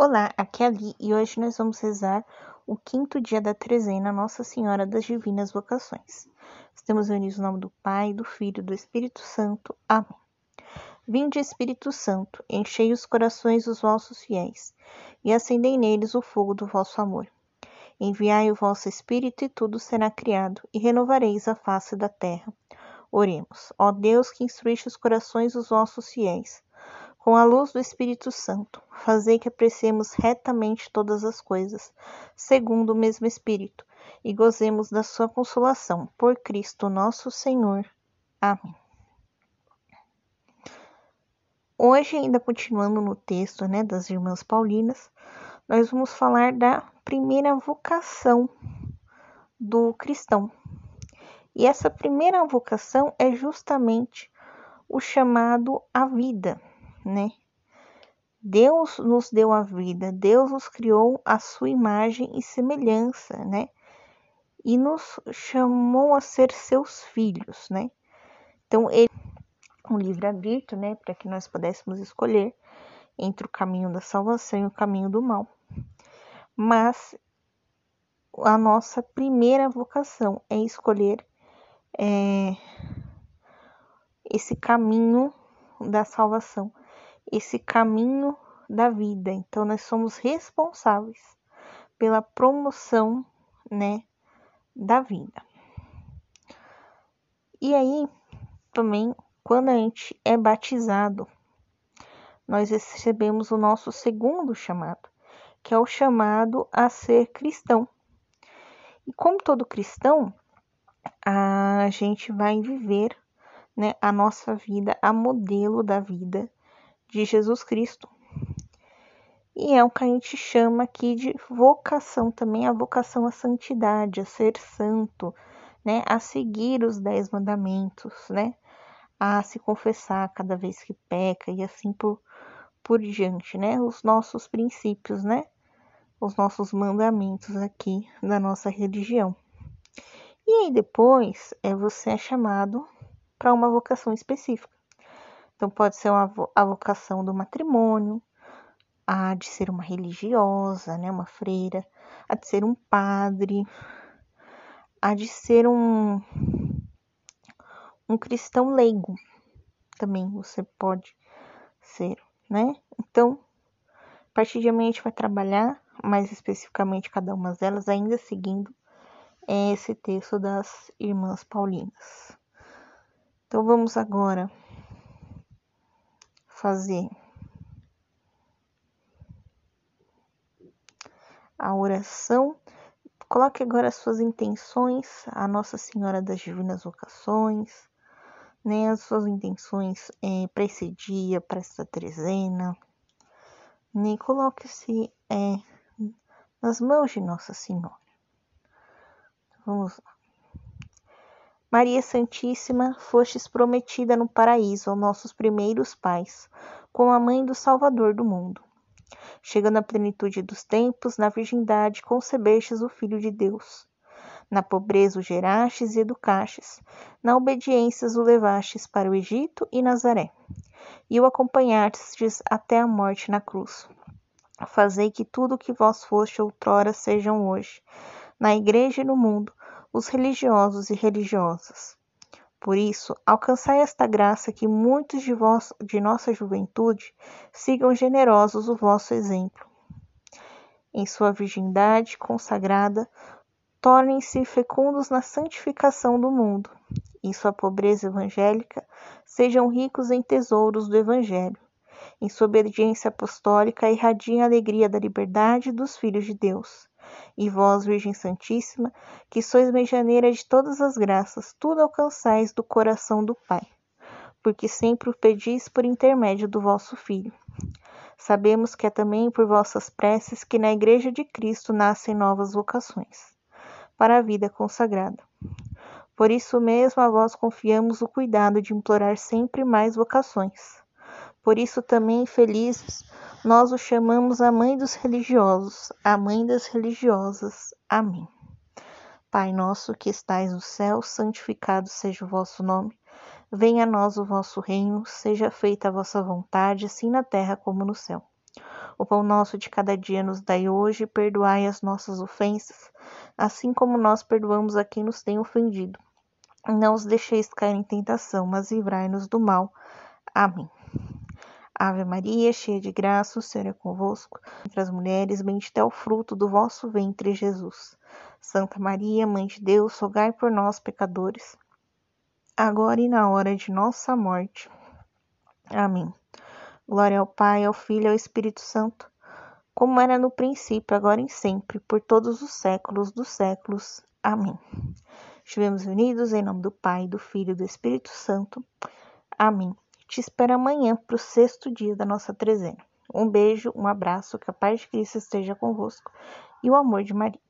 Olá, aqui é a Li e hoje nós vamos rezar o quinto dia da trezena Nossa Senhora das Divinas Vocações. Estamos unidos no nome do Pai, do Filho e do Espírito Santo. Amém. Vinde, Espírito Santo, enchei os corações dos vossos fiéis e acendei neles o fogo do vosso amor. Enviai o vosso Espírito e tudo será criado e renovareis a face da terra. Oremos. Ó Deus que instruíste os corações dos vossos fiéis com a luz do Espírito Santo, fazei que apreciemos retamente todas as coisas, segundo o mesmo Espírito, e gozemos da sua consolação. Por Cristo nosso Senhor. Amém. Hoje, ainda continuando no texto né, das Irmãs Paulinas, nós vamos falar da primeira vocação do cristão. E essa primeira vocação é justamente o chamado à vida né? Deus nos deu a vida, Deus nos criou a sua imagem e semelhança, né? E nos chamou a ser seus filhos, né? Então, ele um livre-arbítrio, né, para que nós pudéssemos escolher entre o caminho da salvação e o caminho do mal. Mas a nossa primeira vocação é escolher é, esse caminho da salvação, esse caminho da vida. Então nós somos responsáveis pela promoção, né, da vida. E aí, também, quando a gente é batizado, nós recebemos o nosso segundo chamado, que é o chamado a ser cristão. E como todo cristão, a gente vai viver né, a nossa vida a modelo da vida de Jesus Cristo. E é o que a gente chama aqui de vocação também, a vocação à santidade, a ser santo, né? A seguir os dez mandamentos, né? A se confessar cada vez que peca e assim por, por diante, né? Os nossos princípios, né? Os nossos mandamentos aqui da nossa religião. E aí depois é você é chamado para uma vocação específica. Então, pode ser uma, a vocação do matrimônio, a de ser uma religiosa, né, uma freira, a de ser um padre, a de ser um, um cristão leigo. Também você pode ser, né? Então, a partir de amanhã a gente vai trabalhar mais especificamente cada uma delas, ainda seguindo esse texto das irmãs paulinas. Então, vamos agora fazer a oração. Coloque agora as suas intenções, a Nossa Senhora das Divinas Vocações, né, as suas intenções é, para esse dia, para essa trezena. Né, Coloque-se é, nas mãos de Nossa Senhora. Vamos lá. Maria Santíssima, fostes prometida no paraíso aos nossos primeiros pais, como a mãe do Salvador do mundo. Chegando à plenitude dos tempos, na virgindade concebestes o Filho de Deus. Na pobreza o gerastes e educastes, na obediência o levastes para o Egito e Nazaré, e o acompanhastes até a morte na cruz. Fazei que tudo o que vós foste outrora sejam hoje, na igreja e no mundo, os religiosos e religiosas. Por isso, alcançai esta graça que muitos de, vós, de nossa juventude sigam generosos o vosso exemplo. Em sua virgindade consagrada, tornem-se fecundos na santificação do mundo. Em sua pobreza evangélica, sejam ricos em tesouros do Evangelho. Em sua obediência apostólica, irradiem a alegria da liberdade dos filhos de Deus e vós, Virgem Santíssima, que sois medianeira de todas as graças, tudo alcançais do coração do Pai, porque sempre o pedis por intermédio do vosso Filho. Sabemos que é também por vossas preces que na Igreja de Cristo nascem novas vocações para a vida consagrada. Por isso mesmo a vós confiamos o cuidado de implorar sempre mais vocações. Por isso também, felizes, nós o chamamos a mãe dos religiosos, a mãe das religiosas. Amém. Pai nosso que estais no céu, santificado seja o vosso nome. Venha a nós o vosso reino, seja feita a vossa vontade, assim na terra como no céu. O pão nosso de cada dia nos dai hoje, perdoai as nossas ofensas, assim como nós perdoamos a quem nos tem ofendido. Não os deixeis cair em tentação, mas livrai-nos do mal. Amém. Ave Maria, cheia de graça, o Senhor é convosco. Entre as mulheres, bendito é o fruto do vosso ventre, Jesus. Santa Maria, Mãe de Deus, rogai por nós, pecadores, agora e na hora de nossa morte. Amém. Glória ao Pai, ao Filho e ao Espírito Santo, como era no princípio, agora e sempre, por todos os séculos dos séculos. Amém. Estivemos unidos em nome do Pai, do Filho e do Espírito Santo. Amém. Te espero amanhã para o sexto dia da nossa trezena. Um beijo, um abraço, que a paz de Cristo esteja convosco e o amor de Maria.